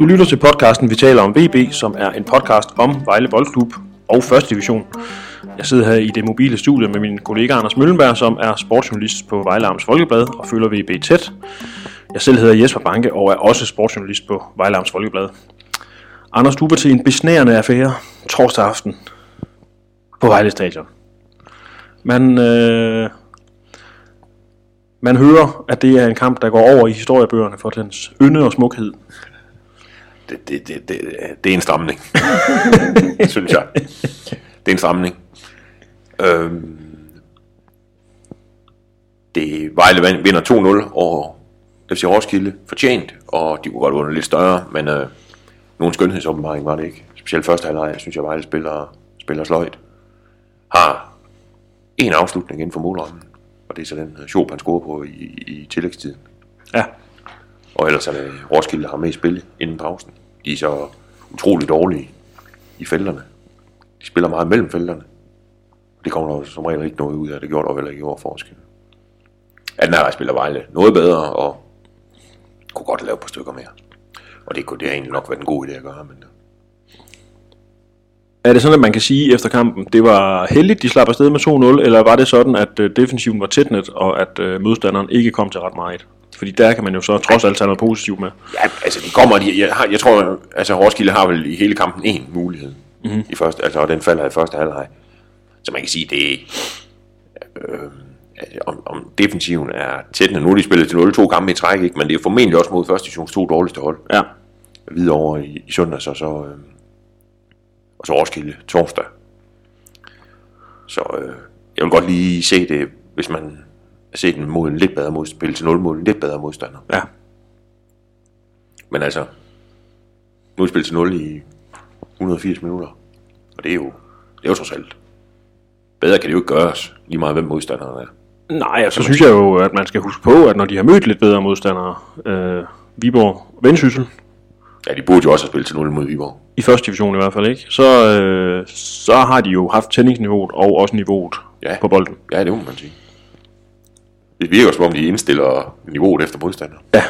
Du lytter til podcasten Vi taler om VB, som er en podcast om Vejle Boldklub og første division. Jeg sidder her i det mobile studie med min kollega Anders Møllenberg, som er sportsjournalist på Vejle Amts Folkeblad og følger VB tæt. Jeg selv hedder Jesper Banke og er også sportsjournalist på Vejle Amts Folkeblad. Anders, du var til en besnærende affære torsdag aften på Vejle Stadion. Man, øh, man hører, at det er en kamp, der går over i historiebøgerne for dens ynde og smukhed. Det, det, det, det, det er en stramning, synes jeg. Det er en stramning. Øhm, det Vejle vinder 2-0 over FC Roskilde, fortjent, og de kunne godt vundet lidt større, men øh, nogen skønhedsåbenbaring var det ikke. Specielt første halvleg, synes jeg, Vejle spiller, spiller sløjt. Har en afslutning inden for målrammen, og det er så den øh, Schoop, han scorer på i, i tillægstiden. Ja, Og ellers er det Roskilde, der har med i spil inden pausen. De er så utrolig dårlige i felterne. De spiller meget mellem felterne. Det kommer der som regel ikke noget ud af. Det gjorde der vel ikke i år forskel. Anden halvleg spiller Vejle noget bedre, og kunne godt lave et par stykker mere. Og det kunne det egentlig nok være en god idé at gøre, men Er det sådan, at man kan sige efter kampen, det var heldigt, de slap afsted med 2-0, eller var det sådan, at øh, defensiven var tætnet, og at øh, modstanderen ikke kom til ret meget? Fordi der kan man jo så trods alt tage noget positivt med. Ja, altså de kommer, de, jeg, har, jeg tror, altså Roskilde har vel i hele kampen en mulighed mm-hmm. i første, altså og den falder i første halvleg. Så man kan sige, det øh, altså, om, om defensiven er tæt, nu de spillet til 0 to kampe i træk, ikke? men det er formentlig også mod første divisions to dårligste hold. Ja, Videre over i, i søndags, og så, øh, og så Roskilde torsdag. Så øh, jeg vil godt lige se det, hvis man se den mod en lidt bedre modspil til 0 mod en lidt bedre modstander. ja. Men altså, spillet til 0 i 180 minutter. Og det er jo, det er jo trods alt. Bedre kan det jo ikke gøres, lige meget hvem modstanderen er. Nej, altså, så synes jeg jo, at man skal huske på, at når de har mødt lidt bedre modstandere, øh, Viborg og Vendsyssel, Ja, de burde jo også have spillet til 0 mod Viborg. i første division i hvert fald, ikke? Så, øh, så har de jo haft tændingsniveauet og også niveauet Ja. på bolden. Ja, det må man sige. Det virker som om, de indstiller niveauet efter modstander. Ja,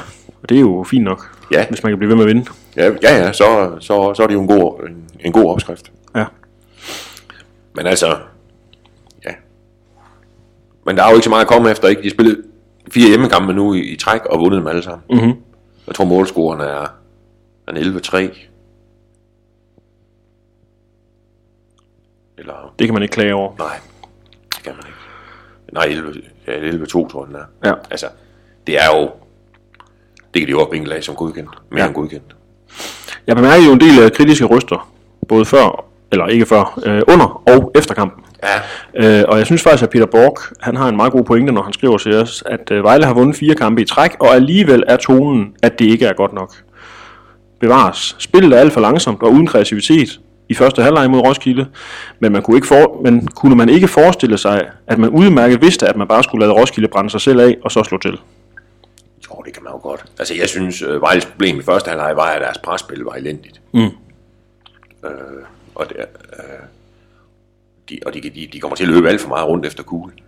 og det er jo fint nok, Ja. hvis man kan blive ved med at vinde. Ja, ja, ja så, så, så er det jo en god, en, en god opskrift. Ja, Men altså, ja. Men der er jo ikke så meget at komme efter, ikke? De har spillet fire hjemmekampe nu i, i træk og vundet dem alle sammen. Mhm. Jeg tror, målscoren er, er en 11-3. Eller, det kan man ikke klage over. nej, det kan man ikke. Nej, 11, ja, 11-2 tror jeg, den er. Ja. Altså, det er jo, det kan de jo vinkle af som godkendt. Mere Ja. end godkendt. Jeg bemærker jo en del af kritiske røster, både før, eller ikke før, øh, under og efter kampen. Ja, Øh, og jeg synes faktisk, at Peter Borg, han har en meget god pointe, når han skriver til os, at øh, Vejle har vundet fire kampe i træk, og alligevel er tonen, at det ikke er godt nok. Bevares. Spillet er alt for langsomt og uden kreativitet i første halvleg mod Roskilde, men, man kunne ikke for, men kunne man ikke forestille sig, at man udmærket vidste, at man bare skulle lade Roskilde brænde sig selv af og så slå til? jo, det kan man jo godt. Altså, jeg synes, øh, Vejles problem i første halvleg var, at deres presspil var elendigt. Mm. Øh, og det, øh, de, og de, de, de kommer til at løbe alt for meget rundt efter kuglen.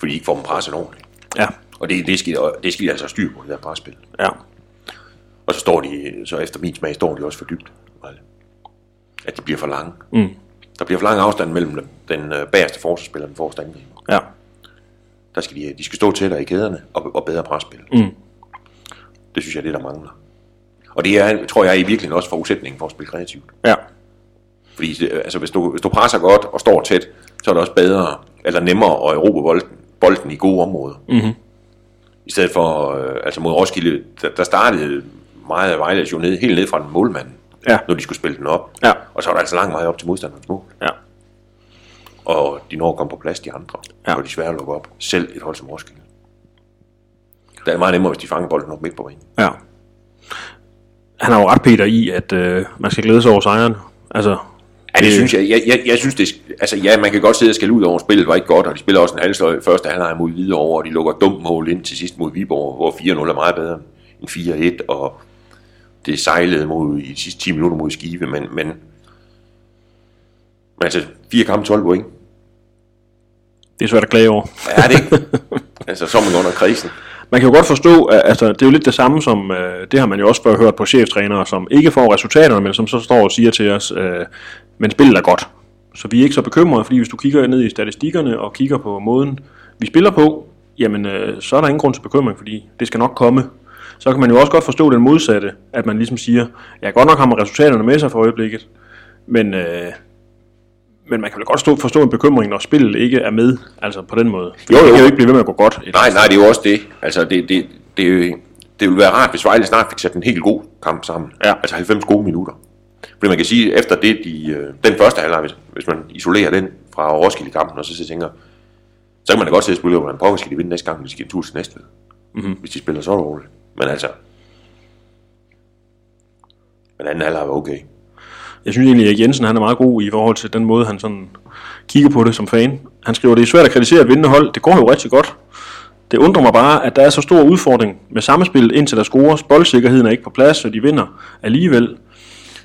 Fordi de ikke får dem presset ordentligt. Ja, Og det, det, skal, det skal de altså have styr på, det der presspil. ja, Og så står de, så efter min smag, står de også for dybt. Vejle. At de bliver for lange. Mm. Der bliver for lang afstand mellem dem, den øh, bagerste forsvarsspiller og den forreste angriber. ja, Der skal de, de skal stå tættere i kæderne og, og bedre presspil. Mm. Det synes jeg, det er der mangler. Og det er, tror jeg, i virkeligheden også forudsætningen for at spille kreativt. ja, Fordi det- altså, hvis, du, hvis du presser godt og står tæt, så er det også bedre, eller nemmere at erobre bolden, bolden i gode områder. Mhm. I stedet for, øh, altså mod Roskilde, der, der startede meget af Vejle jo ned, helt ned fra den målmand, Ja. når de skulle spille den op. Ja. Og så var der altså lang vej op til modstanderens mål. ja, Og de når at komme på plads, de andre. Ja. Og de svære at lukke op. Selv et hold som Roskilde. Det er meget nemmere, hvis de fanger bolden op midt på banen. ja. Han har jo ret, Peter, i, at øh, man skal glæde sig over sejren. Altså, Ja, det synes jeg. Jeg, jeg, jeg synes, det altså, ja, man kan godt sidde og skælde ud over, at spillet var ikke godt, og de spiller også en halvsløj første halvleg mod Hvidovre, og de lukker dumt mål ind til sidst mod Viborg, hvor 4-0 er meget bedre end 4-1, og det sejlede mod, i de sidste 10 minutter mod Skive, men, men, men altså, fire kampe 12 point. det er svært at klage over. Er det ikke? altså, så man under krisen. man kan jo godt forstå, at altså, det er jo lidt det samme som, øh, det har man jo også før hørt på cheftrænere, som ikke får resultaterne, men som så står og siger til os, øh, men spillet er godt. Så vi er ikke så bekymrede, fordi hvis du kigger ned i statistikkerne og kigger på måden, vi spiller på, jamen øh, så er der ingen grund til bekymring, fordi det skal nok komme. Så kan man jo også godt forstå den modsatte, at man ligesom siger, ja godt nok har man resultaterne med sig for øjeblikket, men, øh, men man kan vel godt stå, forstå en bekymring, når spillet ikke er med, altså på den måde. Jo, jo. Det kan jo ikke blive ved med at gå godt. Nej, nej, det er jo også det. Altså, det, det, det, det ville være rart, hvis Vejle snart fik sat en helt god kamp sammen. Ja. Altså 90 gode minutter. Fordi man kan sige, efter det, de, øh, den første halvleg, hvis, hvis man isolerer den fra Roskilde-kampen, og så, så tænker, så kan man da godt se, at spille, hvordan pokker skal de vinde næste gang, hvis de skal en tur til Næstved. Mm-hmm. Hvis de spiller så dårligt. Men altså, men anden halvleg var okay. Jeg synes egentlig, at Jensen han er meget god i forhold til den måde, han sådan kigger på det som fan. Han skriver, det er svært at kritisere et vindende hold. Det går jo rigtig godt. Det undrer mig bare, at der er så stor udfordring med samspillet, indtil der scores. Boldsikkerheden er ikke på plads, og de vinder alligevel.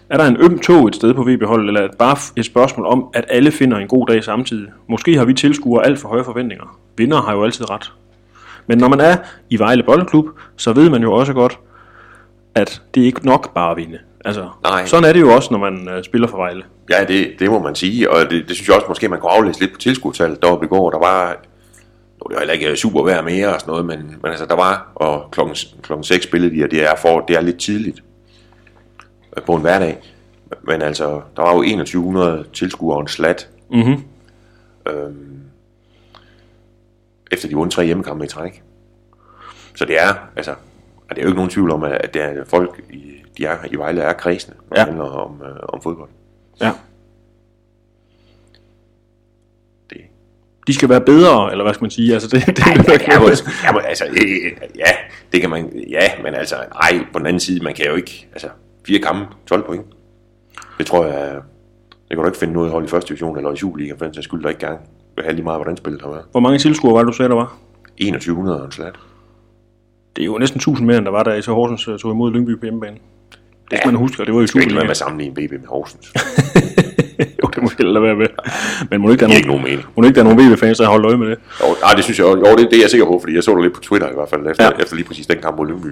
Er der en øm tog et sted på VB-holdet, eller er det bare et spørgsmål om, at alle finder en god dag samtidig? Måske har vi tilskuere alt for høje forventninger. Vinder har jo altid ret. Men når man er i Vejle Boldklub, så ved man jo også godt, at det er ikke nok bare at vinde. Altså, Nej. sådan er det jo også, når man øh, spiller for Vejle. Ja, det, det må man sige, og det, det synes jeg også, måske man kunne aflæse lidt på tilskudtallet deroppe i går. Der var, nu det var heller ikke super vejr mere og sådan noget, men, men altså der var, og klokken, klokken 6 spillede de, og det er, for, det er lidt tidligt øh, på en hverdag. Men altså, der var jo 2100 tilskuere og en slat. Mhm. Øhm, efter de vundet tre hjemmekampe i træk. Så det er, altså, og det er jo ikke nogen tvivl om, at det er folk, i, de er, i Vejle er kredsende, når Ja. det handler om, øh, om fodbold. Ja. Det, De skal være bedre, eller hvad skal man sige? Altså, det, det, det, det, ja, men altså, øh, ja, det kan man, ja, men altså, nej, på den anden side, man kan jo ikke, altså, fire kampe, 12 point. Det tror jeg, det kan du ikke finde noget hold i første division eller i Superliga, for den sags skyld, der ikke vil have lige meget, hvordan spillet har været. Hvor mange tilskuere var det, du sagde, der var? 2100 og en slat. Det er jo næsten 1000 mere, end der var, da så Horsens øh, tog imod Lyngby på hjemmebane. Det skal Ja. man huske, og det var jo Det er ikke være med at sammenligne BB med Horsens. jo, det må vi heller være med. Men må ikke, der er Det er ikke nogen, mening. må ikke, der er nogen VB-fans, der har holdt øje med det? Jo, nej, det synes jeg, jo, det, det er jeg sikker på, fordi jeg så det lidt på Twitter i hvert fald, efter, Ja. efter lige præcis den kamp mod Lyngby.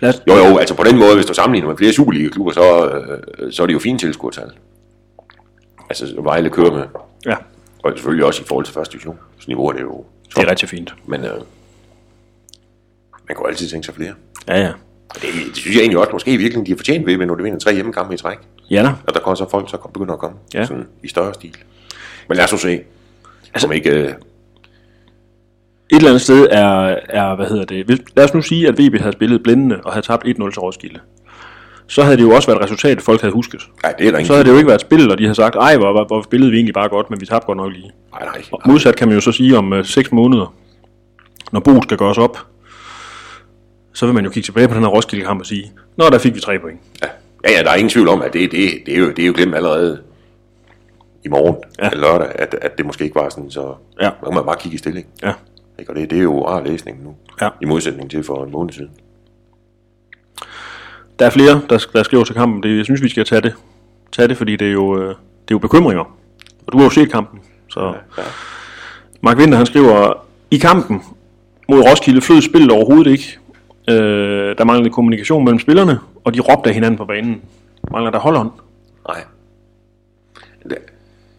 Lad Jo, jo, altså på den måde, hvis du sammenligner med flere Superliga-klubber, så, øh, så er det jo fine tilskuertal. Altså, Vejle kører med, ja, og selvfølgelig også i forhold til første division. Så niveau er det jo det er rigtig fint. Men øh, man kunne altid tænke sig flere. Ja, ja. Og Det, det synes jeg egentlig også, måske i virkeligheden, de har fortjent ved, når de vinder tre hjemmekampe i træk. Ja da. Og der kommer så folk, så begynder at komme Ja. sådan, i større stil. Men lad os nu se, altså, om ikke... Øh, Et eller andet sted er, er hvad hedder det, lad os nu sige, at VB havde spillet blændende og havde tabt 1-0 til Roskilde. Så havde det jo også været et resultat, folk havde husket. nej, det er der ingen... Så havde det jo ikke været et spil, og de havde sagt, ej, hvor, hvor, hvor spillede vi egentlig bare godt, men vi tabte godt nok lige. Nej, nej. Og modsat kan man jo så sige om 6 måneder, når Bo skal gøres op, så vil man jo kigge tilbage på den her Roskilde-kamp og sige, nå, der fik vi 3 point. Ja. ja, ja, der er ingen tvivl om, at det, det, det, er, jo, det er jo glemt allerede i morgen, Ja. eller lørdag, at, at det måske ikke var sådan, så Ja. nu kan man bare kigge i stilling. Ja, Ikke? Og det, det er jo rar læsning nu, Ja. i modsætning til for en måned siden. Der er flere, der, der skriver til kampen. Det, jeg synes, vi skal tage det. Tage det, fordi det er jo, øh, det er jo bekymringer. Og du har jo set kampen. Så Ja. Mark Winter, han skriver, i kampen mod Roskilde flød spillet overhovedet ikke. Øh, der manglede kommunikation mellem spillerne, og de råbte af hinanden på banen. Mangler der holdhånd? Nej.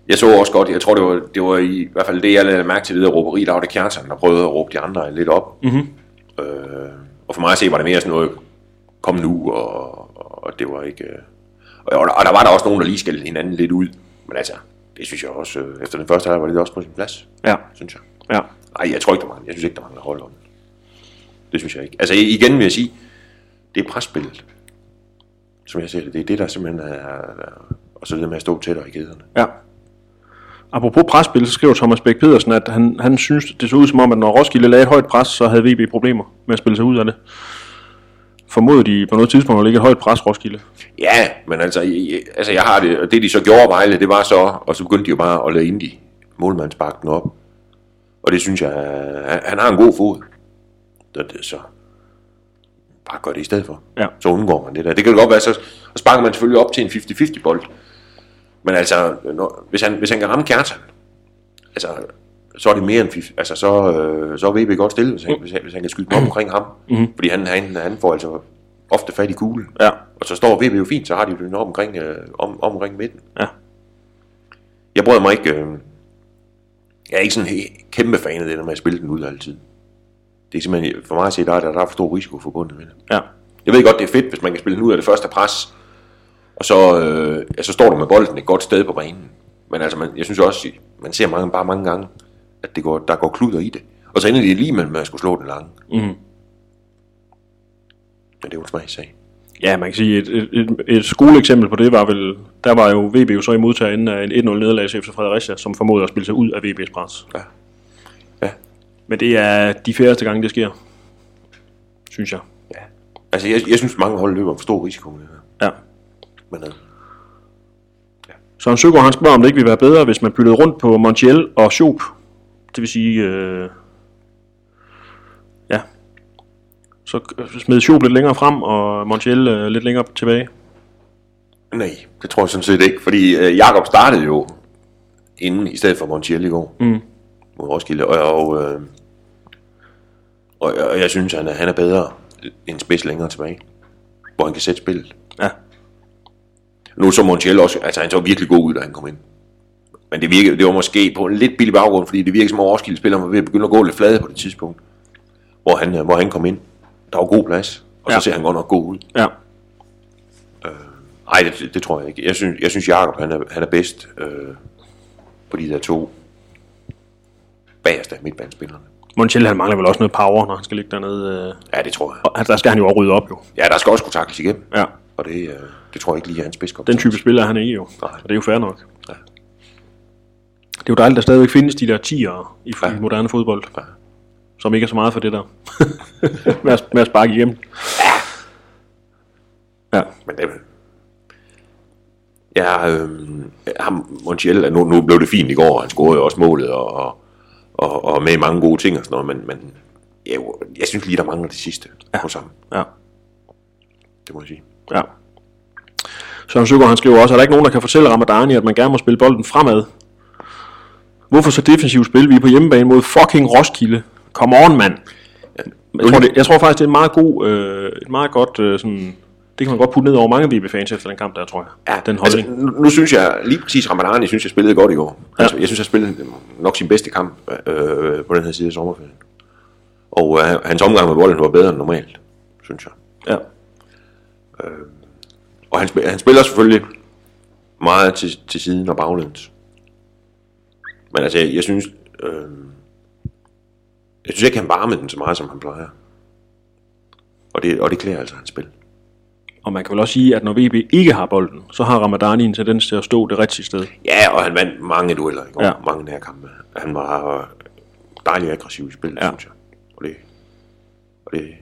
Jeg så også godt, jeg tror det var, det var i, i hvert fald det, jeg lagde mærke til der råberi, der var det Kjartan, der prøvede at råbe de andre lidt op. Mhm. Øh, og for mig at se, var det mere sådan noget, kom nu, og, og det var ikke... Øh, og, og, der var der også nogen, der lige skældte hinanden lidt ud. Men altså, det synes jeg også, øh, efter den første halvleg var det også på sin plads, Ja. synes jeg. Ja. Nej, jeg tror ikke, der mangler. Jeg synes ikke, der mangler hold om. Det synes jeg ikke. Altså igen vil jeg sige, det er presspillet. Som jeg ser det, det er det, der simpelthen er, er og så det med at stå tættere i kæderne. Ja. Apropos presspil, så skriver Thomas Bæk Pedersen, at han, han synes, det så ud som om, at når Roskilde lagde et højt pres, så havde VB problemer med at spille sig ud af det. Formoder de på noget tidspunkt at lægge et højt pres, Roskilde? Ja, men altså, jeg, altså jeg har det, og det de så gjorde Vejle, det var så, og så begyndte de jo bare at lade Indy målmandsbakken op. Og det synes jeg, han, han har en god fod. Det, så bare gør det i stedet for. Ja. Så undgår man det der. Det kan jo godt være, så, så sparker man selvfølgelig op til en 50-50 bold. Men altså, når, hvis, han, hvis han kan ramme Kjartan, altså, så er det mere end fif, altså så, øh, så er VB godt stillet, hvis han, hvis han, hvis han kan skyde dem op omkring ham. Mm-hmm. Fordi han, han, han får altså ofte fat i kuglen. Ja. Og så står VB jo fint, så har de jo den omkring, øh, om, om omkring midten. Ja. Jeg bryder mig ikke... Øh, jeg er ikke sådan en kæmpe fan af det der med at spille den ud altid. Det er simpelthen, for mig at se, der er der, der er for stor risiko forbundet med det. Ja. Jeg ved godt, det er fedt, hvis man kan spille den ud af det første pres, og så, øh, ja, så står du med bolden et godt sted på banen. Men altså, man, jeg synes også, man ser mange, bare mange gange, at det går, der går kluder i det. Og så ender det lige med, at skulle slå den lange. Mhm. Men det er jo en smagssag. Ja, man kan sige, et, et, et, et skoleeksempel på det var vel, der var jo VB jo så i modtagerenden af en 1-0 nederlag til FC Fredericia, som formåede at spille sig ud af VB's pres. Ja. Ja. Men det er de færreste gange, det sker, synes jeg. ja. Altså, jeg, jeg synes, mange hold løber for stor risiko med det her. Ja. Men øh, Søren Søgaard, han spørger, om det ikke ville være bedre, hvis man byttede rundt på Montiel og Schoop. Det vil sige, øh, ja, så smed Schoop lidt længere frem, og Montiel øh, lidt længere tilbage. nej, det tror jeg sådan set ikke. Fordi øh, Jakob startede jo inden, i stedet for Montiel i går. Mm. Mod Roskilde. Og, og, øh, og, og jeg synes, han er, han er bedre end spids længere tilbage. Hvor han kan sætte spillet. Ja, Nu så Montiel også, altså han så virkelig god ud, da han kom ind. Men det, virkede, det var måske på en lidt billig baggrund, fordi det virkede som om Roskilde spiller var ved at begynde at gå lidt flade på det tidspunkt, hvor han, øh, hvor han kom ind. Der var god plads, og så Ja. ser han godt nok god ud. ja, Nej, det, det, tror jeg ikke. Jeg synes, jeg synes Jakob han er, han er bedst øh, på de der to bagerste midtbanespillerne. Montiel han mangler vel også noget power, når han skal ligge dernede. Øh, Ja, det tror jeg. og der skal han jo også rydde op, jo. Ja, der skal også kunne takles igennem, Ja, og det, øh, det tror jeg ikke lige er hans spidskom. den type spiller er han ikke jo. Nej. Og det er jo fair nok. Ja. Det er jo dejligt, der stadigvæk findes de der tiere i, Ja. i moderne fodbold. Ja. Som ikke er så meget for det der. med, at, med at sparke igennem. Ja. Men det Ja, øh, ham, Montiel, nu, nu blev det fint i går, han scorede jo også målet, og, og, og, og med mange gode ting og sådan noget, men, men jeg, jeg synes lige, der mangler det sidste ja. hos ham, Ja. det må jeg sige. Ja. Søren Søgaard, han skriver også, er der ikke nogen, der kan fortælle Ramadani, at man gerne må spille bolden fremad? Hvorfor så defensivt spil? Vi er på hjemmebane mod fucking Roskilde. Come on, mand. Jeg tror, det, jeg tror faktisk, det er en meget god, øh, et meget godt, øh, sådan, det kan man godt putte ned over mange VB-fans efter den kamp der, tror jeg. den altså, nu, nu synes jeg, lige præcis Ramadani, synes jeg spillede godt i går. Ja. Altså, jeg synes, jeg spillede nok sin bedste kamp øh, på den her side af sommerferien. Og øh, hans omgang med bolden var bedre end normalt, synes jeg. ja. Og han, spiller, han spiller selvfølgelig meget til, til siden og baglæns. Men altså, jeg, jeg synes... Øh, jeg synes ikke, han varmede den så meget, som han plejer. Og det, og det klæder altså hans spil. Og man kan vel også sige, at når VB ikke har bolden, så har Ramadani en tendens til at stå det rigtige sted. Ja, og han vandt mange dueller i går. Ja. Mange nærkampe. Han var øh, dejligt aggressiv i spillet, Ja. synes jeg. Og det... Og det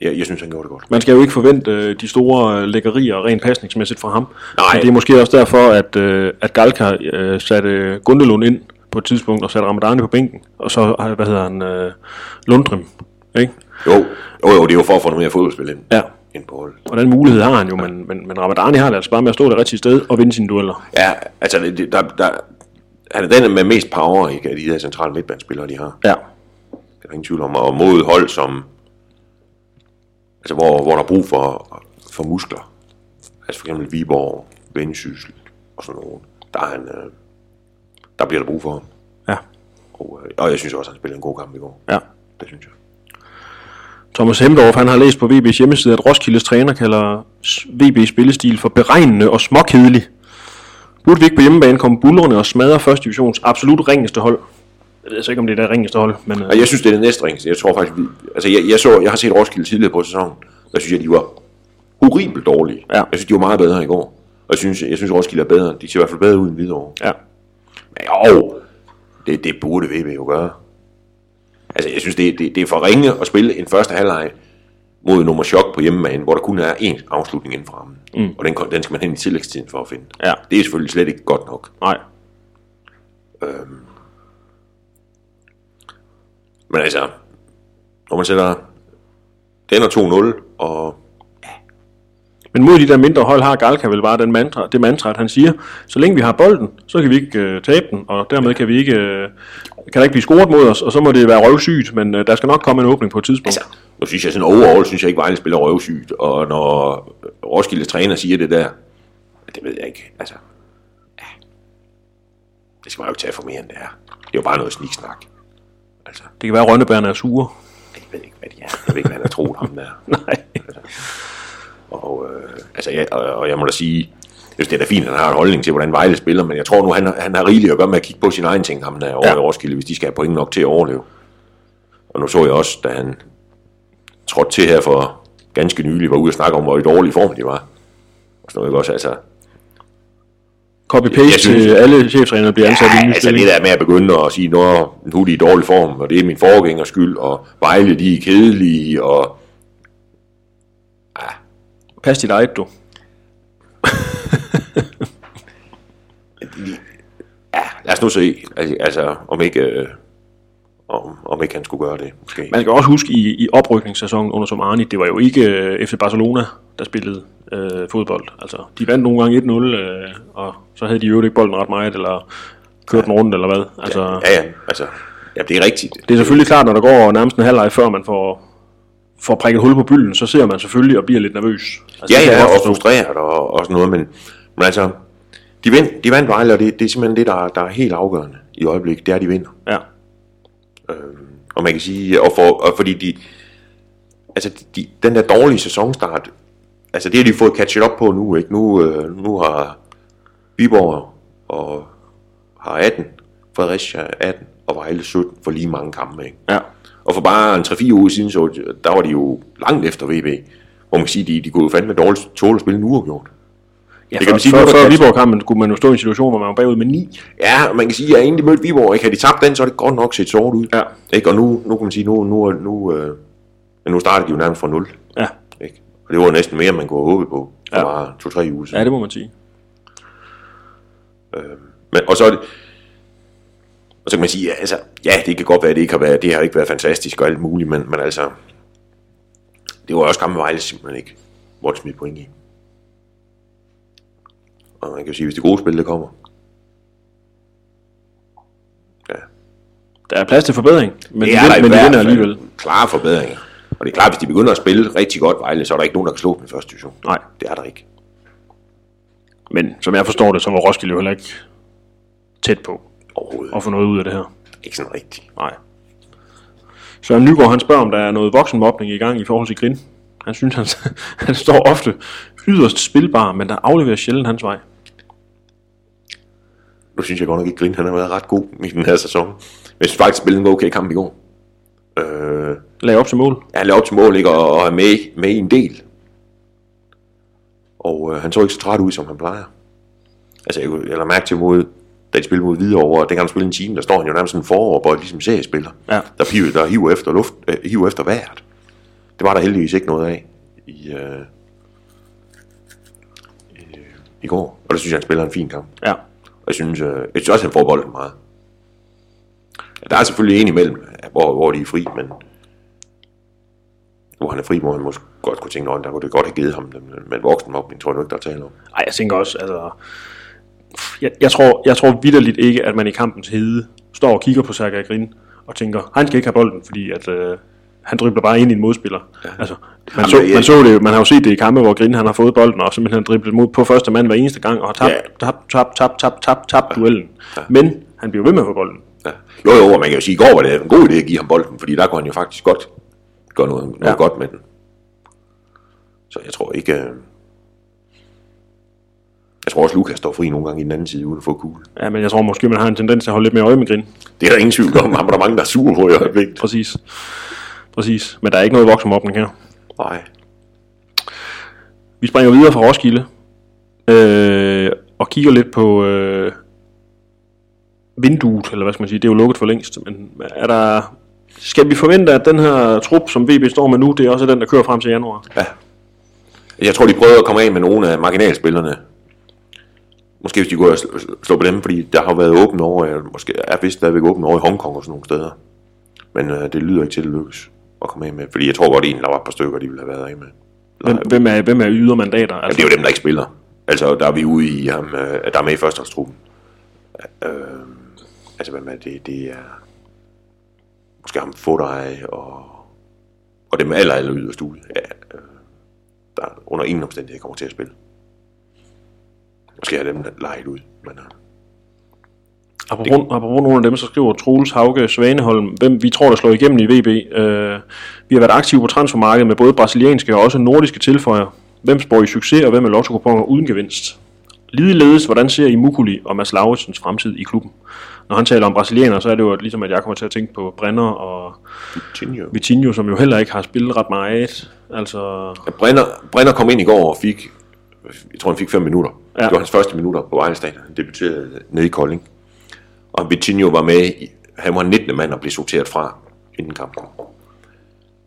ja, jeg synes, han gjorde det godt. Man skal jo ikke forvente øh, de store øh, lækkerier rent pasningsmæssigt fra ham. Nej. Men det er måske også derfor, at, øh, at Galka øh, satte Gundelund ind på et tidspunkt og satte Ramadani på bænken. Og så, hvad hedder han, øh, Lundrim. Ikke? Jo, jo, jo, det er jo for at få noget mere fodboldspil ind, Ja. ind på holdet. Og den mulighed har han jo, men, men, men Ramadani har det altså bare med at stå det rigtige sted og vinde sine dueller. Ja, altså, det, der, der, han er den med mest power, ikke, af de der centrale midtbanespillere, de har. Ja. Det er der ingen tvivl om. Og mod hold, som... Altså, hvor, hvor der er brug for, for muskler. Altså for eksempel Viborg, Vendsyssel og sådan noget. Der, er han, øh, der bliver der brug for ham. Ja. Og, øh, og jeg synes også, han spillede en god kamp i går. Ja. Det synes jeg. Thomas Hemdorf, han har læst på VB's hjemmeside, at Roskildes træner kalder VB's spillestil for beregnende og småkedelig. Burde vi ikke på hjemmebane komme bulrende og smadre første divisions absolut ringeste hold? Jeg ved så ikke, om det er det ringeste hold, men... Og jeg synes, det er det næste ringeste. Jeg tror faktisk, vi, altså jeg, jeg, så, jeg har set Roskilde tidligere på sæsonen. Der synes jeg, de var horribelt dårlige. Ja. Jeg synes, de var meget bedre i går. Og jeg synes, jeg synes Roskilde er bedre. De ser i hvert fald bedre ud end Hvidovre. Ja. Jo, det, det burde VB jo gøre. Altså, jeg synes, det, det, det er for ringe at spille en første halvleg mod nummer chok på hjemmebane, hvor der kun er én afslutning inden for rammen. Mm. Og den, den skal man hen i tillægstiden for at finde. Ja. Det er selvfølgelig slet ikke godt nok. Nej. Men altså, når man sætter den og 2-0, og Men mod de der mindre hold har Galka vel bare den mantra, det mantra, at han siger, så længe vi har bolden, så kan vi ikke øh, tabe den, og dermed kan vi ikke, øh, kan der ikke blive scoret mod os, og så må det være røvsygt, men øh, der skal nok komme en åbning på et tidspunkt. Altså, nu synes jeg sådan overall, synes jeg ikke, Vejle spiller røvsygt, og når Roskilde træner siger det der, det ved jeg ikke, altså, ja. det skal man jo ikke tage for mere end det er. Det er jo bare noget sniksnak. Altså, Det kan være, at Rønnebærne er sure. jeg ved ikke, hvad de er. Jeg ved ikke, hvad han har troet ham der. Nej. Og, øh, altså, jeg, og, og jeg må da sige, jeg synes, det er da fint, at han har en holdning til, hvordan Vejle spiller, men jeg tror nu, han, har- han har rigeligt at gøre med at kigge på sin egen ting, ham der over Ja. ja. i Roskilde, hvis de skal have point nok til at overleve. Og nu så jeg også, da han trådte til her for ganske nylig, var ude og snakke om, hvor i dårlig form de var. Og sådan noget, også, altså, Copy-paste til alle cheftræner bliver ansat i en altså det der med at begynde at sige, nu er de i dårlig form, og det er min forgængers skyld, og Vejle, de er kedelige, og Pas dit eget, du. ja, lad os nu se, altså, altså om ikke, øh, om, om ikke han skulle gøre det, måske. Man skal også huske, i, i oprykningssæsonen under Somani, det var jo ikke øh, FC Barcelona, der spillede øh, fodbold. Altså, de vandt nogle gange 1-0, øh, og så havde de jo ikke bolden ret meget, eller kørt den rundt, eller hvad. Altså, Ja, ja, altså, ja, det er rigtigt. Det er selvfølgelig klart, når der går nærmest en halvleg, før man får, får prikket hul på bylden, så ser man selvfølgelig og bliver lidt nervøs. Altså, Ja, ja, og frustreret og, og sådan noget, men, men altså, de, vind, de vandt Vejle, og det, det er simpelthen det, der, der er helt afgørende i øjeblikket, det er, de vinder. Ja. Og man kan sige, og, for, og fordi de, altså de, den der dårlige sæsonstart, altså det har de fået catchet op på nu, ikke? Nu, øh, nu har Viborg og har 18, Fredericia 18 og Vejle 17 for lige mange kampe, ikke? ja. Og for bare en 3-4 uger siden, så, der var de jo langt efter VB. Hvor man kan sige, de, de kunne jo fandme dårligt tåle at spille en uafgjort. ja kan før, man sige, før, før Viborg-kampen kunne man jo stå i en situation, hvor man var bagud med 9. Ja, man kan sige, at de mødte Viborg, ikke? Havde de tabt den, så er det godt nok set sort ud. Ja. Ikke? Og nu, nu kan man sige, nu, nu, nu, øh, nu starter de jo nærmest fra 0. Ja. Ikke? Og det var næsten mere, man kunne håbe på for Ja. bare to-tre uger siden. ja, det må man sige. Men, og så er det, og så kan man sige, ja, altså, ja, det kan godt være, at det ikke har været, det har ikke været fantastisk og alt muligt, men, men altså, det var også gamle Vejle simpelthen ikke, hvor det smidt point i. Og man kan jo sige, hvis det gode spil, det kommer, ja, Der er plads til forbedring, men, det de, er der i men de vinder alligevel. klare forbedringer. Og det er klart, hvis de begynder at spille rigtig godt Vejle, så er der ikke nogen, der kan slå dem i første division. Nej. Det er der ikke. Men som jeg forstår det, så var Roskilde jo heller ikke tæt på Overhovedet. at få noget ud af det her. Ikke sådan rigtigt. Nej. Søren Nygaard, han spørger, om der er noget voksenmobning i gang i forhold til Grin. Han synes, han, han står ofte yderst spilbar, men der afleverer sjældent hans vej. Nu synes jeg godt nok ikke, Grin han har været ret god i den her sæson. Men jeg synes faktisk, spillede en okay kamp i går. Øh, Lag op til mål. han lavede op til mål, ikke? Og, og er med, med i en del. Og øh, han så ikke så træt ud, som han plejer. Altså, jeg, jeg lader mærke til mod, da de spillede mod Hvidovre, og dengang han spillede en time, der står han jo nærmest sådan en foroverbøj, ligesom seriespiller. Ja. Der, hiver, der hiver efter luft, øh, hiver efter vejret. Det var der heldigvis ikke noget af i, øh, i, i går. Og der synes jeg, han spiller en fin kamp. Ja. Og jeg synes, øh, jeg synes også, han får bolden meget. Der er selvfølgelig en imellem, hvor, hvor de er fri, men hvor han er fri, hvor han måske godt kunne tænke, at der kunne det godt have givet ham men voksenmobning tror jeg nu ikke, der er tale om. Ej, jeg tænker også, altså... Jeg, jeg, tror, jeg tror vidderligt ikke, at man i kampens hede står og kigger på Sergej Grin og tænker, han skal ikke have bolden, fordi at, øh, han dribler bare ind i en modspiller. Ja. Altså, man, Jamen, så, man, så det, man har jo set det i kampe, hvor Grin han har fået bolden og simpelthen driblet mod på første mand hver eneste gang og har tabt, Ja. tabt, tabt, tabt, tabt, tabt, tabt duellen. Men han bliver ved med at få bolden. Ja. Jo, jo, og man kan jo sige, at i går var det en god idé at give ham bolden, fordi der kunne han jo faktisk godt gøre noget, noget Ja. ja. godt med den. Så jeg tror ikke... øh, Jeg tror også, Lukas står fri nogle gange i den anden side, uden at få kugle. Ja, men jeg tror måske, man har en tendens til at holde lidt mere øje med Grin. Det er der ingen tvivl om. Ham er der mange, der er sure på i øjeblikket. Præcis. Præcis. Men der er ikke noget voksenmobning her. Nej. Vi springer videre fra Roskilde øh, og kigger lidt på øh, vinduet, eller hvad skal man sige, det er jo lukket for længst, men er der, skal vi forvente, at den her trup, som VB står med nu, det er også den, der kører frem til januar? Ja. Jeg tror, de prøver at komme af med nogle af marginalspillerne. Måske hvis de går og sl- slå på dem, fordi der har været åbent over, eller måske er vist stadigvæk åbent over i Hongkong og sådan nogle steder. Men øh, det lyder ikke til, at det lykkes at komme af med. Fordi jeg tror godt, en der var et par stykker, de ville have været af med. Hvem, hvem, er, hvem er ydermandater? Altså, det er jo dem, der ikke spiller. Altså, der er vi ude i ham, øh, der er med i førsteholdstruppen. Øh, altså, hvem er det? Det er måske ham Fodej og, og dem aller, aller yderst ude. Ja, øh, der under ingen omstændighed kommer til at spille. Måske er dem lejet ud, men... Øh, Apropos, det... apropos nogle af dem, så skriver Troels Hauge Svaneholm, hvem vi tror, der slår igennem i VB. Øh, vi har været aktive på transfermarkedet med både brasilianske og også nordiske tilføjer. Hvem spår i succes, og hvem er lotto uden gevinst? Ligeledes, hvordan ser I Mukuli og Mads Lauritsens fremtid i klubben? Når han taler om brasilianer, så er det jo ligesom, at jeg kommer til at tænke på Brenner og Vitinho, Vitinho som jo heller ikke har spillet ret meget. Altså... Ja, Brenner, Brenner kom ind i går og fik, jeg tror han fik 5 minutter. Ja. Det var hans første minutter på Vejle Stadion. Han debuterede nede i Kolding. Og Vitinho var med, i, han var 19. mand og blev sorteret fra inden kampen.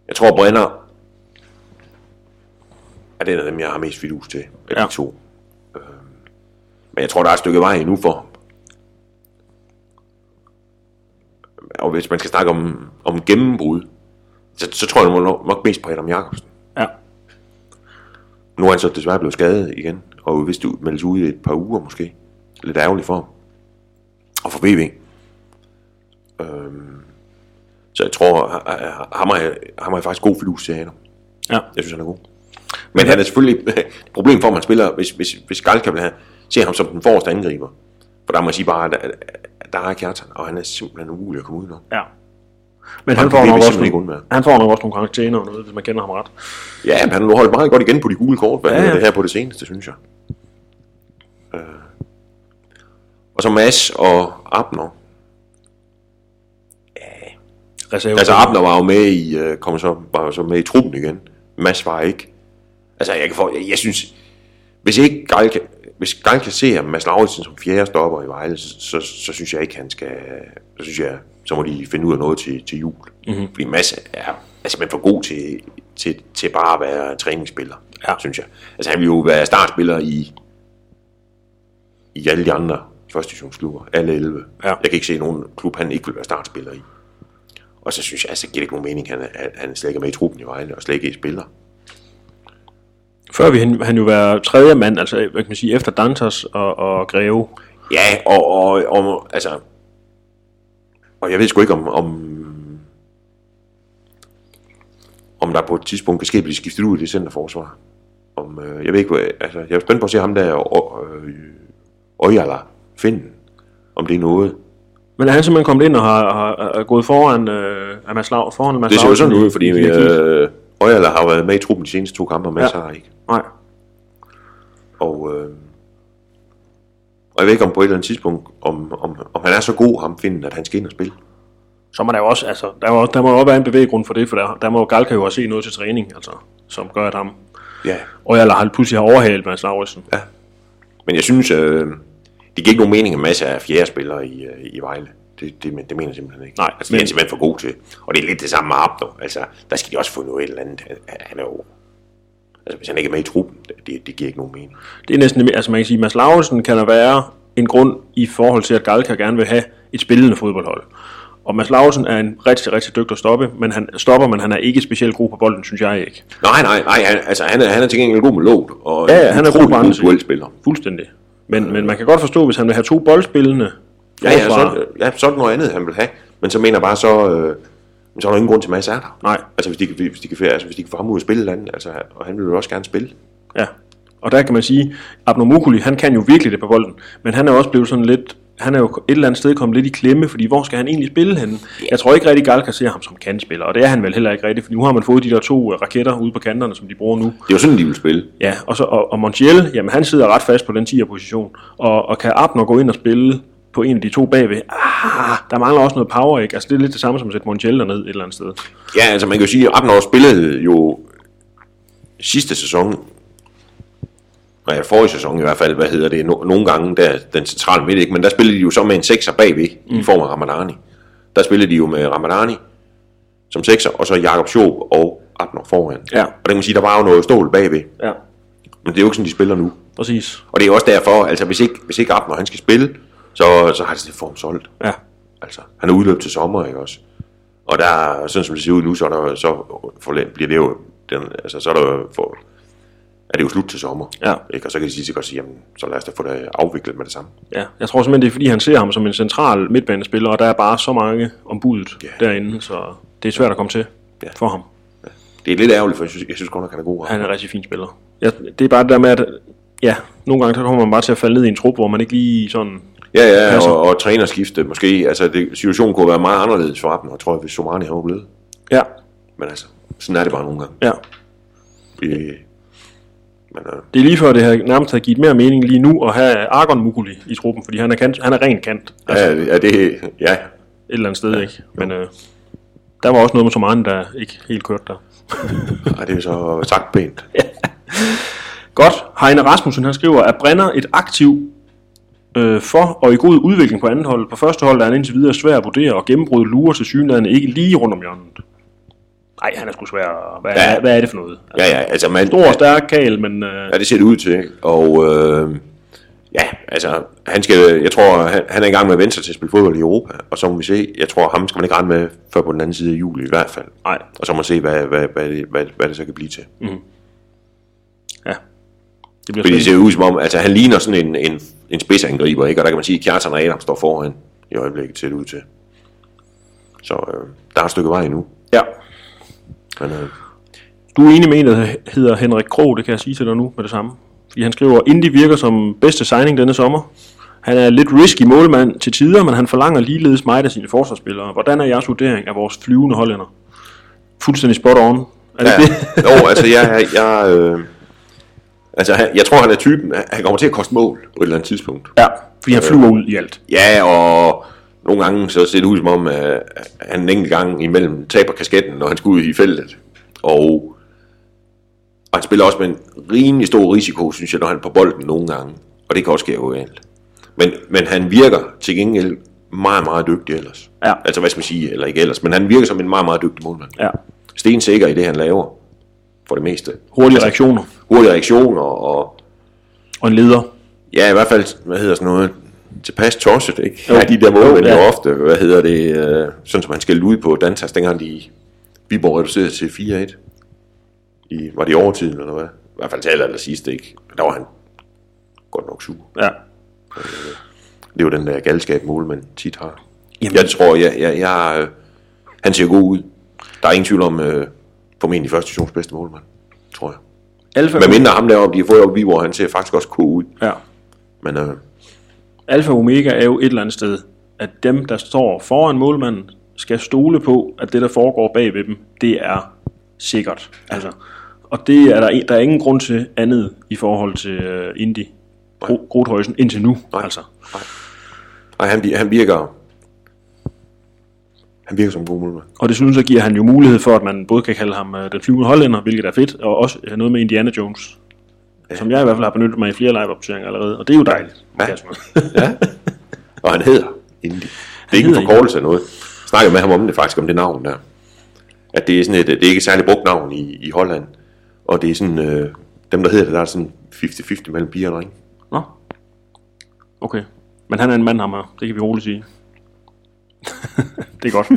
Jeg tror, Brenner er den af dem, jeg har mest fidus til, af ja. de to. Øh, men jeg tror, der er et stykke vej endnu for. Og hvis man skal snakke om, om gennembrud, så, så tror jeg nok, nok mest på Adam Jacobsen. Ja. Nu er han så desværre blevet skadet igen, og hvis du meldes ud i et par uger måske. Lidt ærgerligt for ham. Og for BB. Øhm, så jeg tror, ham har jeg, ham har jeg faktisk god fidus til Adam. Ja. Jeg synes, han er god. Men han er selvfølgelig et problem for, at man spiller, hvis, hvis, hvis Galka vil have, se ham som den forreste angriber. For der må jeg sige bare, at der er Kjartan, og han er simpelthen umulig at komme ud af. Ja. Men han får, nok også nogle, han får nok også nogle karantæner og noget, hvis man kender ham ret. Ja, men han har holdt meget godt igen på de gule kort, hvad ja, ja. det her på det seneste, synes jeg. Øh. Og så Mads og Abner. Ja. Reserve. Altså Abner var jo med i, øh, kom så, var så med i truppen igen. Mads var ikke. Altså jeg kan få, jeg, jeg synes, hvis ikke Geil kan, hvis Geil kan se Mads Lauritsen som fjerde stopper i Vejle, så, så, så, synes jeg ikke, han skal, så synes jeg, så må de finde ud af noget til, til jul. Mm-hmm. Fordi Mads er, er simpelthen for god til, til, til bare at være træningsspiller, ja. synes jeg. Altså han vil jo være startspiller i, i alle de andre første divisionsklubber, alle 11. Ja. Jeg kan ikke se nogen klub, han ikke vil være startspiller i. Og så synes jeg, altså, giver det ikke nogen mening, at han, han slet ikke er med i truppen i Vejle, og slet ikke spiller. Før vi han, han jo være tredje mand, altså hvad kan man sige, efter Dantas og, og Greve. Ja, og, og, og altså, og jeg ved sgu ikke om, om, om der på et tidspunkt kan ske blive skiftet ud i det centerforsvar. Om, øh, jeg ved ikke, altså, jeg er spændt på at se ham der, øh, Øjala, Finden, om det er noget. Men er han simpelthen kommet ind og har, har, har gået foran øh, Mads Lav, foran Mads Det ser jo sådan ud, fordi øh, Øjala har været med i truppen de seneste to kampe, og Mads ja. har ikke. Nej. Og, øh, og jeg ved ikke om på et eller andet tidspunkt, om, om, om han er så god, ham finden, at han skal ind og spille. Så må der jo også, altså, der må, der må jo være en bevæggrund for det, for der, der må Galka jo også se noget til træning, altså, som gør, at ham, ja. og jeg har pludselig har overhalet Mads Lauritsen. Ja. Men jeg synes, øh, det giver ikke nogen mening, at masser af fjerde spillere i, øh, i Vejle. Det, det, det mener jeg simpelthen ikke. Nej, altså, det er han simpelthen for god til. Og det er lidt det samme med Abdo. Altså, der skal de også få noget et eller andet. Han er jo Altså, hvis han ikke er med i truppen, det, det giver ikke nogen mening. Det er næsten, altså man kan sige, Mads Lauritsen kan der være en grund i forhold til, at Galka gerne vil have et spillende fodboldhold. Og Mads Lauritsen er en rigtig, rigtig dygtig at stoppe, men han stopper, men han er ikke specielt god på bolden, synes jeg ikke. Nej, nej, nej, han, altså han er, han er til gengæld god med låt, og ja, ja, han er god på andre spiller. Fuldstændig. Men, men man kan godt forstå, hvis han vil have to boldspillende, Ja, ja, så, ja, så er det noget andet, han vil have. Men så mener bare så, øh, så er der ingen grund til, at Mads er der. Nej. Altså, hvis de, hvis de, kan, altså, hvis de kan få ham ud at spille et andet, altså, og han vil jo også gerne spille. Ja, og der kan man sige, Abnomukuli, han kan jo virkelig det på bolden, men han er også blevet sådan lidt, han er jo et eller andet sted kommet lidt i klemme, fordi hvor skal han egentlig spille henne? Yeah. Jeg tror ikke rigtig, Gal kan se ham som kandspiller, og det er han vel heller ikke rigtigt, for nu har man fået de der to øh, raketter ude på kanterne, som de bruger nu. Det er jo sådan, de vil spille. Ja, og, så, og, og Montiel, jamen han sidder ret fast på den 10'er position, og, og kan Abner gå ind og spille på en af de to bagved, ah, der mangler også noget power, ikke? Altså det er lidt det samme som at sætte Montiel derned et eller andet sted. Ja, altså man kan jo sige, at Abner spillede jo sidste sæson, nej, forrige sæson i hvert fald, hvad hedder det, no, nogle gange der, den centrale midt, ikke? men der spillede de jo så med en sekser bagved, mm. i form af Ramadani. Der spillede de jo med Ramadani som sekser, og så Jakob Schob og Abner foran. Ja. Og det kan man sige, der var jo noget stål bagved. Ja. Men det er jo ikke sådan, de spiller nu. Præcis. Og det er også derfor, altså hvis ikke, hvis ikke Abner han skal spille, så, så har det for ham solgt. Ja. Altså, han er udløbet til sommer, ikke også? Og der, sådan som det ser ud nu, så, er der, så for, bliver det jo, den, altså, så er der for, er det jo slut til sommer. Ja. Ikke? Og så kan de sige, godt sige, jamen, så lad os da få det afviklet med det samme. Ja, jeg tror simpelthen, det er fordi, han ser ham som en central midtbanespiller, og der er bare så mange om budet Ja. derinde, så det er svært at komme til Ja. for ham. Det er lidt ærgerligt, for jeg synes, jeg synes godt nok, han er god. Han er en rigtig fin spiller. Ja, det er bare det der med, at ja, nogle gange så kommer man bare til at falde ned i en trup, hvor man ikke lige sådan... Ja, ja, Passer. og, og trænerskifte måske. Altså, det, situationen kunne være meget anderledes for og tror jeg, hvis Somani var blevet. Ja, Men altså, sådan er det bare nogle gange. ja. Det, men, øh, Det er lige før, det har nærmest har givet mere mening lige nu at have Argon Mukuli i truppen, fordi han er, kant, han er ren kant. Altså, ja, er det, ja, et eller andet sted, ja, ikke? Men øh, der var også noget med Tomane, der ikke helt kørte der. Ej, det er så sagt pænt. Godt. Heine Rasmussen, han skriver, at Brenner et aktiv øh, for og i god udvikling på andet hold. På første hold er han indtil videre svær at vurdere, og gennembrud lurer til synligheden ikke lige rundt om hjørnet. Nej, han er sgu svær. Hvad, Ja. hvad er det for noget? Altså, Ja, ja, altså man... Stor og stærk kal, men øh, Ja, det ser det ud til. Og øh, ja, altså, han skal, jeg tror, han, han er i gang med at vente sig til at spille fodbold i Europa. Og så må vi se, jeg tror, ham skal man ikke regne med før på den anden side af juli i hvert fald. nej. Og så må man se, hvad, hvad, hvad, det, hvad, hvad det så kan blive til. Ja. Det bliver Fordi det ser ud som om, altså han ligner sådan en, en, en spidsangriber, ikke? Og der kan man sige, at Kjartan og Adam står foran i øjeblikket, det ud til. Så øh, der er et stykke vej endnu. Ja. Men øh, Du er enig med en, der hedder Henrik Krog, det kan jeg sige til dig nu med det samme. Fordi han skriver, Indy virker som bedste signing denne sommer. Han er lidt risky målmand til tider, men han forlanger ligeledes meget af sine forsvarsspillere. Hvordan er jeres vurdering af vores flyvende hollænder? Fuldstændig spot on. Er det ja, det? jo, altså jeg, jeg, øh, altså han, jeg tror, han er typen, han kommer til at koste mål på et eller andet tidspunkt. Ja, fordi han flyver ud i alt. Ja, og nogle gange så ser det ud som om, at han en enkelt gang imellem taber kasketten, når han skal ud i feltet. Og, og han spiller også med en rimelig stor risiko, synes jeg, når han er på bolden nogle gange. Og det kan også ske galt. Men, men han virker til gengæld meget, meget dygtig ellers. Ja. Altså hvad skal man sige, eller ikke ellers, men han virker som en meget, meget dygtig målmand. Ja. Stensikker i det, han laver, for det meste. Hurtige reaktioner. Hurtige reaktioner, og Og en leder. Ja, i hvert fald, hvad hedder sådan noget, tilpas tosset, ikke? Jo. Ja, de der mål, Jo, jo, ja. ofte, hvad hedder det, øh, sådan som han skældte ud på Dantas, dengang de Viborg reducerede til 4-1. I, var det i overtiden, eller hvad? I hvert fald til aller, sidste, ikke? Der var han godt nok sur. Ja. Det er jo den der galskab, målmand tit har. Jamen. Jeg tror, jeg, jeg, jeg, øh, han ser god ud. Der er ingen tvivl om, øh, formentlig første divisions bedste målmand, tror jeg. Alfa, Men mindre ham deroppe, de har fået op i Viborg, han ser faktisk også god ud. ja. Men øh, Alfa og Omega er jo et eller andet sted, at dem, der står foran målmanden, skal stole på, at det, der foregår bag ved dem, det er sikkert. Altså, og det er der, der er ingen grund til andet i forhold til uh, Indy. Gro, Grothøjsen indtil nu, Nej. altså. nej, han, han virker... Han virker som en god målmand. Og det synes jeg giver han jo mulighed for, at man både kan kalde ham uh, den flyvende hollænder, hvilket er fedt, og også uh, noget med Indiana Jones. Ja. Som jeg i hvert fald har benyttet mig i flere live allerede, og det er jo dejligt. Ja. Ja. Og han hedder Indy. Det er ikke en forkortelse af noget. Jeg snakkede med ham om det faktisk, om det navn der. At det er sådan et, det er ikke et særligt brugt navn i, i Holland. Og det er sådan, øh, dem der hedder det, der er sådan 50-50 mellem piger og drenge. Nå. Okay. Men han er en mand, ham her. Det kan vi roligt sige. det er godt.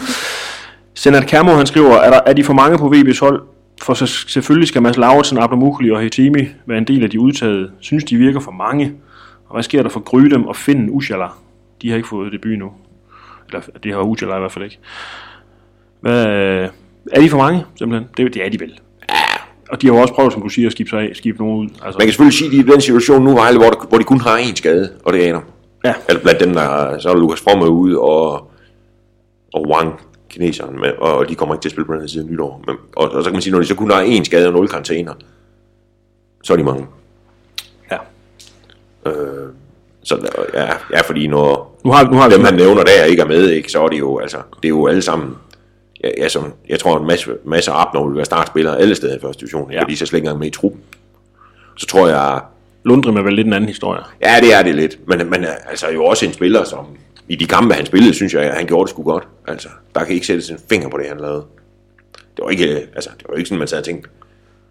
Senat Kermo, han skriver, er, der, er de for mange på VB's hold? For så, selvfølgelig skal Mads Lauritsen, Abdelmukli og Hetimi være en del af de udtaget. Synes, de virker for mange? Og hvad sker der for Grydem og Finn Ujala? De har ikke fået debut nu. Eller det har Ujala i hvert fald ikke. Hvad, er de for mange, simpelthen? Det, det er de vel. Og de har jo også prøvet, som du siger, at skifte, sig af, skifte nogen ud. Altså, Man kan selvfølgelig sige, at de er i den situation nu, Vejle, hvor, der, hvor de kun har én skade, og det er Adam. ja, Altså blandt dem, der så er Lukas Fromme ude, og, og Wang, kineseren, med, og de kommer ikke til at spille på den her side af nytår. Men, og, og, så kan man sige, når de så kun har én skade og nul karantæner, så er de mange. ja. Øh, så ja, ja, fordi når Nu har, nu har vi dem, han nævner der ikke er med, ikke, så er det jo, altså, det er jo alle sammen, ja, ja, som, jeg tror, en masse, masse Abner vil være startspillere alle steder i første division, ja. Fordi så slet ikke engang med i truppen. Så tror jeg, Lundgren er vel lidt en anden historie. ja, det er det lidt, men, men altså jo også en spiller, som i de kampe, han spillede, synes jeg, han gjorde det sgu godt. Altså, der kan ikke sætte en finger på det, han lavede. Det var ikke, altså, det var ikke sådan, man sad og tænkte,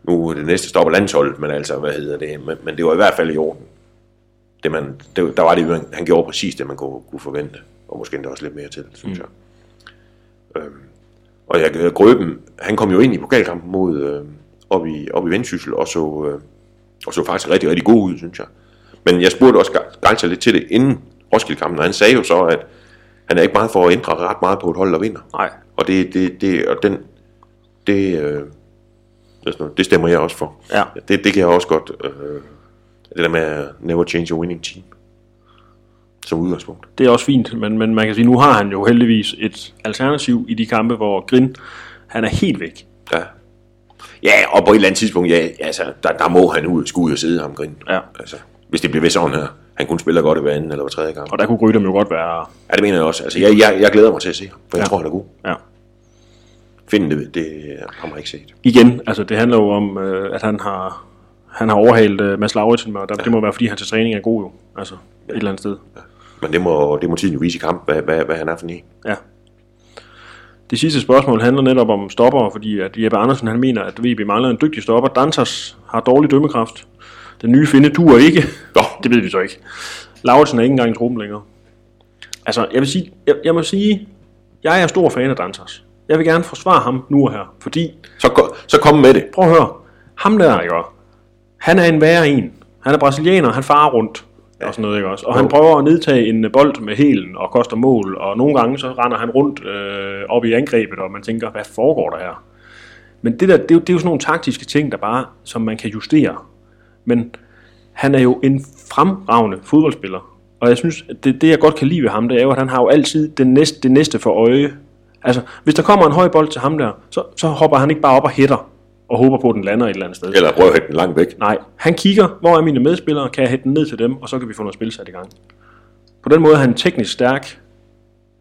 nu er det næste stopper landsholdet, men altså, hvad hedder det, men, men det var i hvert fald i orden. Det man, det, der var det, han gjorde præcis det, man kunne, kunne forvente, og måske endda også lidt mere til, synes mm. jeg. Øhm, og jeg, Grøben, han kom jo ind i pokalkampen mod, øh, op, i, op i Vendsyssel, og så, øh, Og så faktisk rigtig, rigtig god ud, synes jeg. Men jeg spurgte også Gangster lidt til det inden Roskilde-kampen, og han sagde jo så, at han er ikke meget for at ændre ret meget på et hold, der vinder. Nej. Og det, det, det, og den, det, øh, det, er sådan noget, det stemmer jeg også for. Ja. Det, det kan jeg også godt, øh, det der med never change a winning team, som udgangspunkt. Det er også fint, men, men man kan sige, nu har han jo heldigvis et alternativ i de kampe, hvor Grin, han er helt væk. Ja. Ja, og på et eller andet tidspunkt, ja, altså, der, der må han ud, skulle ud og sidde ham grin. Ja. Altså, hvis det bliver ved sådan her. Han kunne spille godt i hver anden eller hver tredje gang. Og der kunne Grydam jo godt være... Ja, det mener jeg også. Altså, jeg, jeg, jeg glæder mig til at se ham, for jeg Ja. tror, han er god. Ja. Find det, det har man ikke set. Igen, altså det handler jo om, øh, at han har, han har overhalet øh, Mads Lauritsen, og der, det må være, fordi han til træning er god jo. Altså et eller andet sted. Men det må, det må tiden jo vise i kamp, hvad, hvad, hvad han er for en. Ja. Det sidste spørgsmål handler netop om stopper, fordi at Jeppe Andersen han mener, at VB mangler en dygtig stopper. Dantas har dårlig dømmekraft. Den nye finde duer ikke. Nå. Det ved vi så ikke. Lauritsen er ikke engang i truppen længere. Altså, jeg vil sige, jeg, jeg må sige, jeg er stor fan af Dantas. Jeg vil gerne forsvare ham nu og her, fordi, Så, så kom med det. prøv at høre, ham der, ikke? Han er en værre en. Han er brasilianer, han farer rundt og sådan noget, ikke også? Og han prøver at nedtage en bold med hælen og koster mål, og nogle gange så render han rundt øh, op i angrebet, og man tænker, hvad foregår der her? Men det der, det er, jo, det er jo sådan nogle taktiske ting, der bare, som man kan justere. Men han er jo en fremragende fodboldspiller. Og jeg synes, at det, det jeg godt kan lide ved ham, det er jo, at han har jo altid det næste, det næste for øje. Altså, hvis der kommer en høj bold til ham der, så, så hopper han ikke bare op og hætter, og håber på, at den lander et eller andet sted. Eller prøv at hætte den langt væk. Nej, han kigger, hvor er mine medspillere, kan jeg hætte den ned til dem, og så kan vi få noget spil sat i gang. På den måde er han teknisk stærk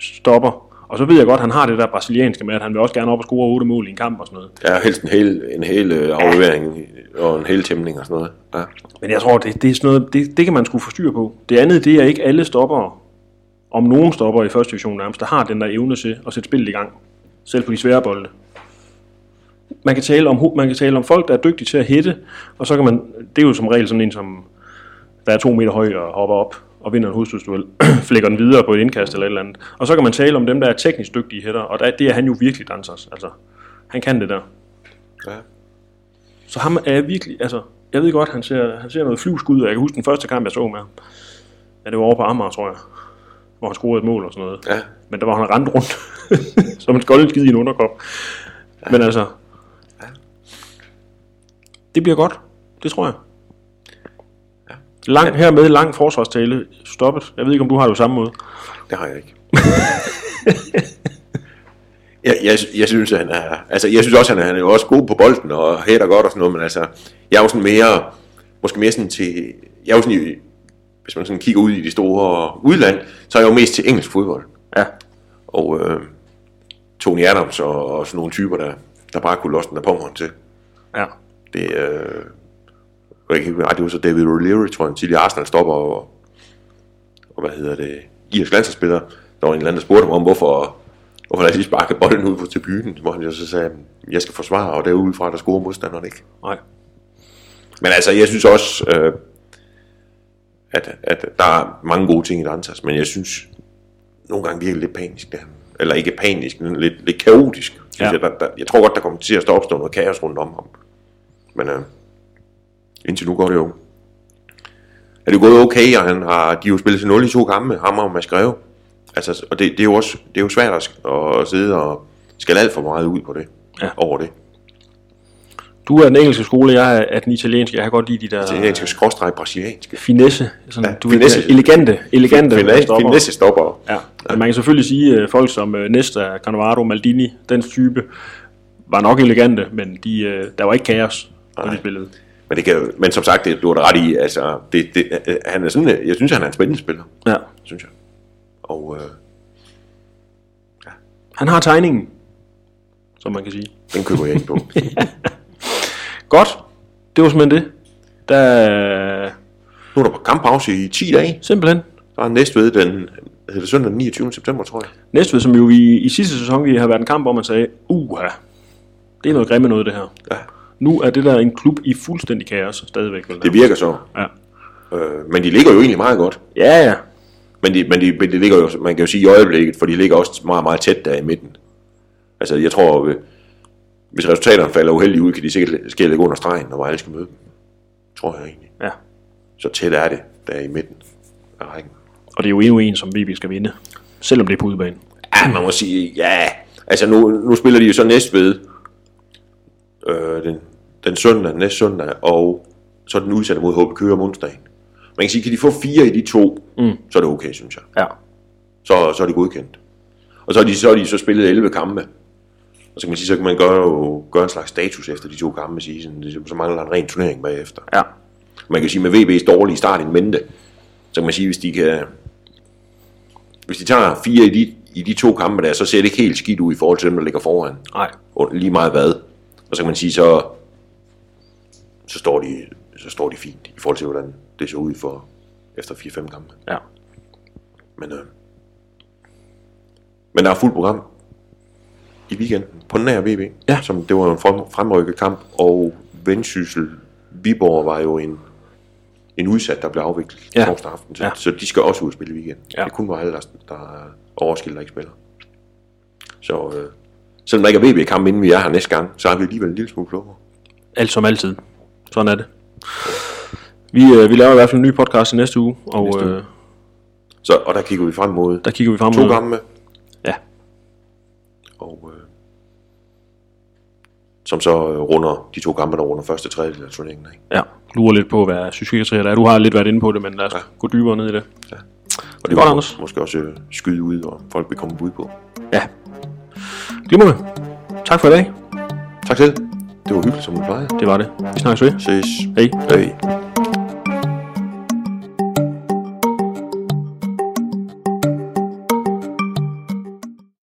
stopper, og så ved jeg godt, at han har det der brasilianske med, at han vil også gerne op og score 8 mål i en kamp og sådan noget. Ja, helst en hel, en hel øh, aflevering og en hel tæmning og sådan noget. Ja. Men jeg tror, det, det er sådan noget, det, det kan man skulle få styr på. Det andet, det er ikke alle stopper, om nogen stopper i første division nærmest, der har den der evne til at sætte spillet i gang. Selv på de svære bolde. Man kan, tale om, man kan tale om folk, der er dygtige til at hætte, og så kan man, det er jo som regel sådan en, som der er to meter høj og hopper op og vinder en hovedstødsduel, flækker den videre på et indkast eller et eller andet. Og så kan man tale om dem, der er teknisk dygtige hætter, og der, det er han jo virkelig dansers. Altså, han kan det der. Ja. Så ham er jeg virkelig, altså, jeg ved godt, han ser, han ser noget flyvskud, og jeg kan huske den første kamp, jeg så med ham. Ja, det var over på Amager, tror jeg. Hvor han scorede et mål og sådan noget. Ja. Men der var han rendt rundt, som en skoldskid i en underkop. Men altså, det bliver godt. Det tror jeg. Lang, hermed lang forsvarstale stoppet. Jeg ved ikke, om du har det på samme måde. Det har jeg ikke. jeg, jeg, jeg, synes, han er, altså, jeg synes også, han er, han er jo også god på bolden og hætter godt og sådan noget, men altså, jeg er jo sådan mere, måske mere sådan til, jeg er jo sådan hvis man sådan kigger ud i de store udland, så er jeg jo mest til engelsk fodbold. Ja. Og øh, Tony Adams og, og sådan nogle typer, der, der bare kunne losse den der på til. Ja. Det, øh, jeg kan ikke, nej, det var så David O'Leary, tror jeg, en tidligere Arsenal stopper, og, og hvad hedder det, irsk landsholdsspiller, der var en eller anden, der spurgte ham om, hvorfor, hvorfor lad os lige sparke bolden ud på tribunen, hvor han jo så sagde, jeg skal forsvare, og derudfra, der scorer modstanderen ikke. Nej. Men altså, jeg synes også, øh, at, at der er mange gode ting i Dantas, men jeg synes, nogle gange virker lidt panisk, han. Eller ikke panisk, men lidt, lidt kaotisk. Synes Ja. jeg, der, der, jeg tror godt, der kommer til at stå opstå noget kaos rundt om ham. Men øh, indtil nu går det jo. Er det gået okay, og han har, de har jo spillet til 0 i to kampe, ham og Mads Greve. Altså, og det, det, er jo også det er jo svært at, at sidde og skal alt for meget ud på det. Ja. Over det. Du er den engelske skole, jeg er, er den italienske. Jeg kan godt lide de der Italienske skråstreg brasilianske. finesse. Sådan, Ja, du finesse. Ved, elegante, elegante Finesse, stopper. finesse stopper. Ja, men man kan selvfølgelig sige, at folk som øh, Nesta, Cannavaro, Maldini, den type, var nok elegante, men de, øh, der var ikke kaos, når de spillede. Men, det kan, men som sagt, det du har ret i, altså, det, det, øh, han er sådan, øh, jeg synes, han er en spændende spiller, Ja. synes jeg. Og øh, Han har tegningen, som man kan sige. den køber jeg ikke på. Godt, det var simpelthen det. Der er nu er der på kamppause i 10 dage. simpelthen Der er næstved den, hedder det søndag den 29. september, tror jeg. Næstved, som jo i, i sidste sæson vi har været en kamp, hvor man sagde, uha, det er noget grimme noget det her. Ja, Nu er det der en klub i fuldstændig kaos stadigvæk. Vel? det virker så. Ja. Øh, men de ligger jo egentlig meget godt. ja, ja. Men de, men, de, men de ligger jo, man kan jo sige i øjeblikket, for de ligger også meget, meget tæt der i midten. Altså, jeg tror, øh, hvis resultaterne falder uheldigt ud, kan de sikkert ske lidt under stregen, når Vejle skal møde dem. tror jeg egentlig. Ja. Så tæt er det, der i midten af rækken. Og det er jo endnu en, som VB skal vinde. Selvom det er på udebane. Ja, man må sige, ja. Altså nu, nu spiller de jo så næstved øh, den, den søndag, næste søndag, og så er den udsatte mod HB Køge om onsdagen. Man kan sige, kan de få fire i de to, mm. så er det okay, synes jeg. Ja. Så, så er det godkendt. Og så har de så, de så spillet 11 kampe. Og så kan man sige, så kan man gøre, jo, gøre en slags status efter de to kampe, sige, sådan, så mangler der en ren turnering bagefter. Ja. Man kan sige, med VB's dårlige start en mente, så kan man sige, hvis de kan... Hvis de tager fire i de, i de to kampe der, så ser det ikke helt skidt ud i forhold til dem, der ligger foran. Nej. Og lige meget hvad. Og så kan man sige, så, så, står de, så står de fint i forhold til, hvordan det så ud for efter 4-5 kampe. Ja. Men, øh, men der er fuldt program i weekenden på nær VB. Ja. Som, det var en frem, fremrykket kamp, og Vendsyssel Viborg var jo en, en udsat, der blev afviklet Ja. torsdag aften. Så, Ja. så de skal også ud og spille i weekenden. Ja. Det kunne være der, der er overskilt, der ikke spiller. Så øh, selvom der ikke er VB-kamp, inden vi er her næste gang, så er vi alligevel en lille smule klogere. Alt som altid. Sådan er det. Vi, øh, vi laver i hvert fald en ny podcast i næste uge, og Næste uge. øh, Så, og der kigger vi frem mod der kigger vi frem to mod... kampe, Ja. og øh, som så øh, runder de to kampe, der runder første tredjedel af turneringen. Ikke? Ja, lurer lidt på, hvad psykiatri er. Du har lidt været inde på det, men lad os ja. Ja. gå dybere ned i det. Og Godt, det var Anders. måske også øh, skyde ud, og folk vil komme bud på. Ja. Glimrende. Tak for i dag. Tak selv. Det var hyggeligt, som det plejer. Det var det. Vi snakkes ved. Ses. Hej. Hej.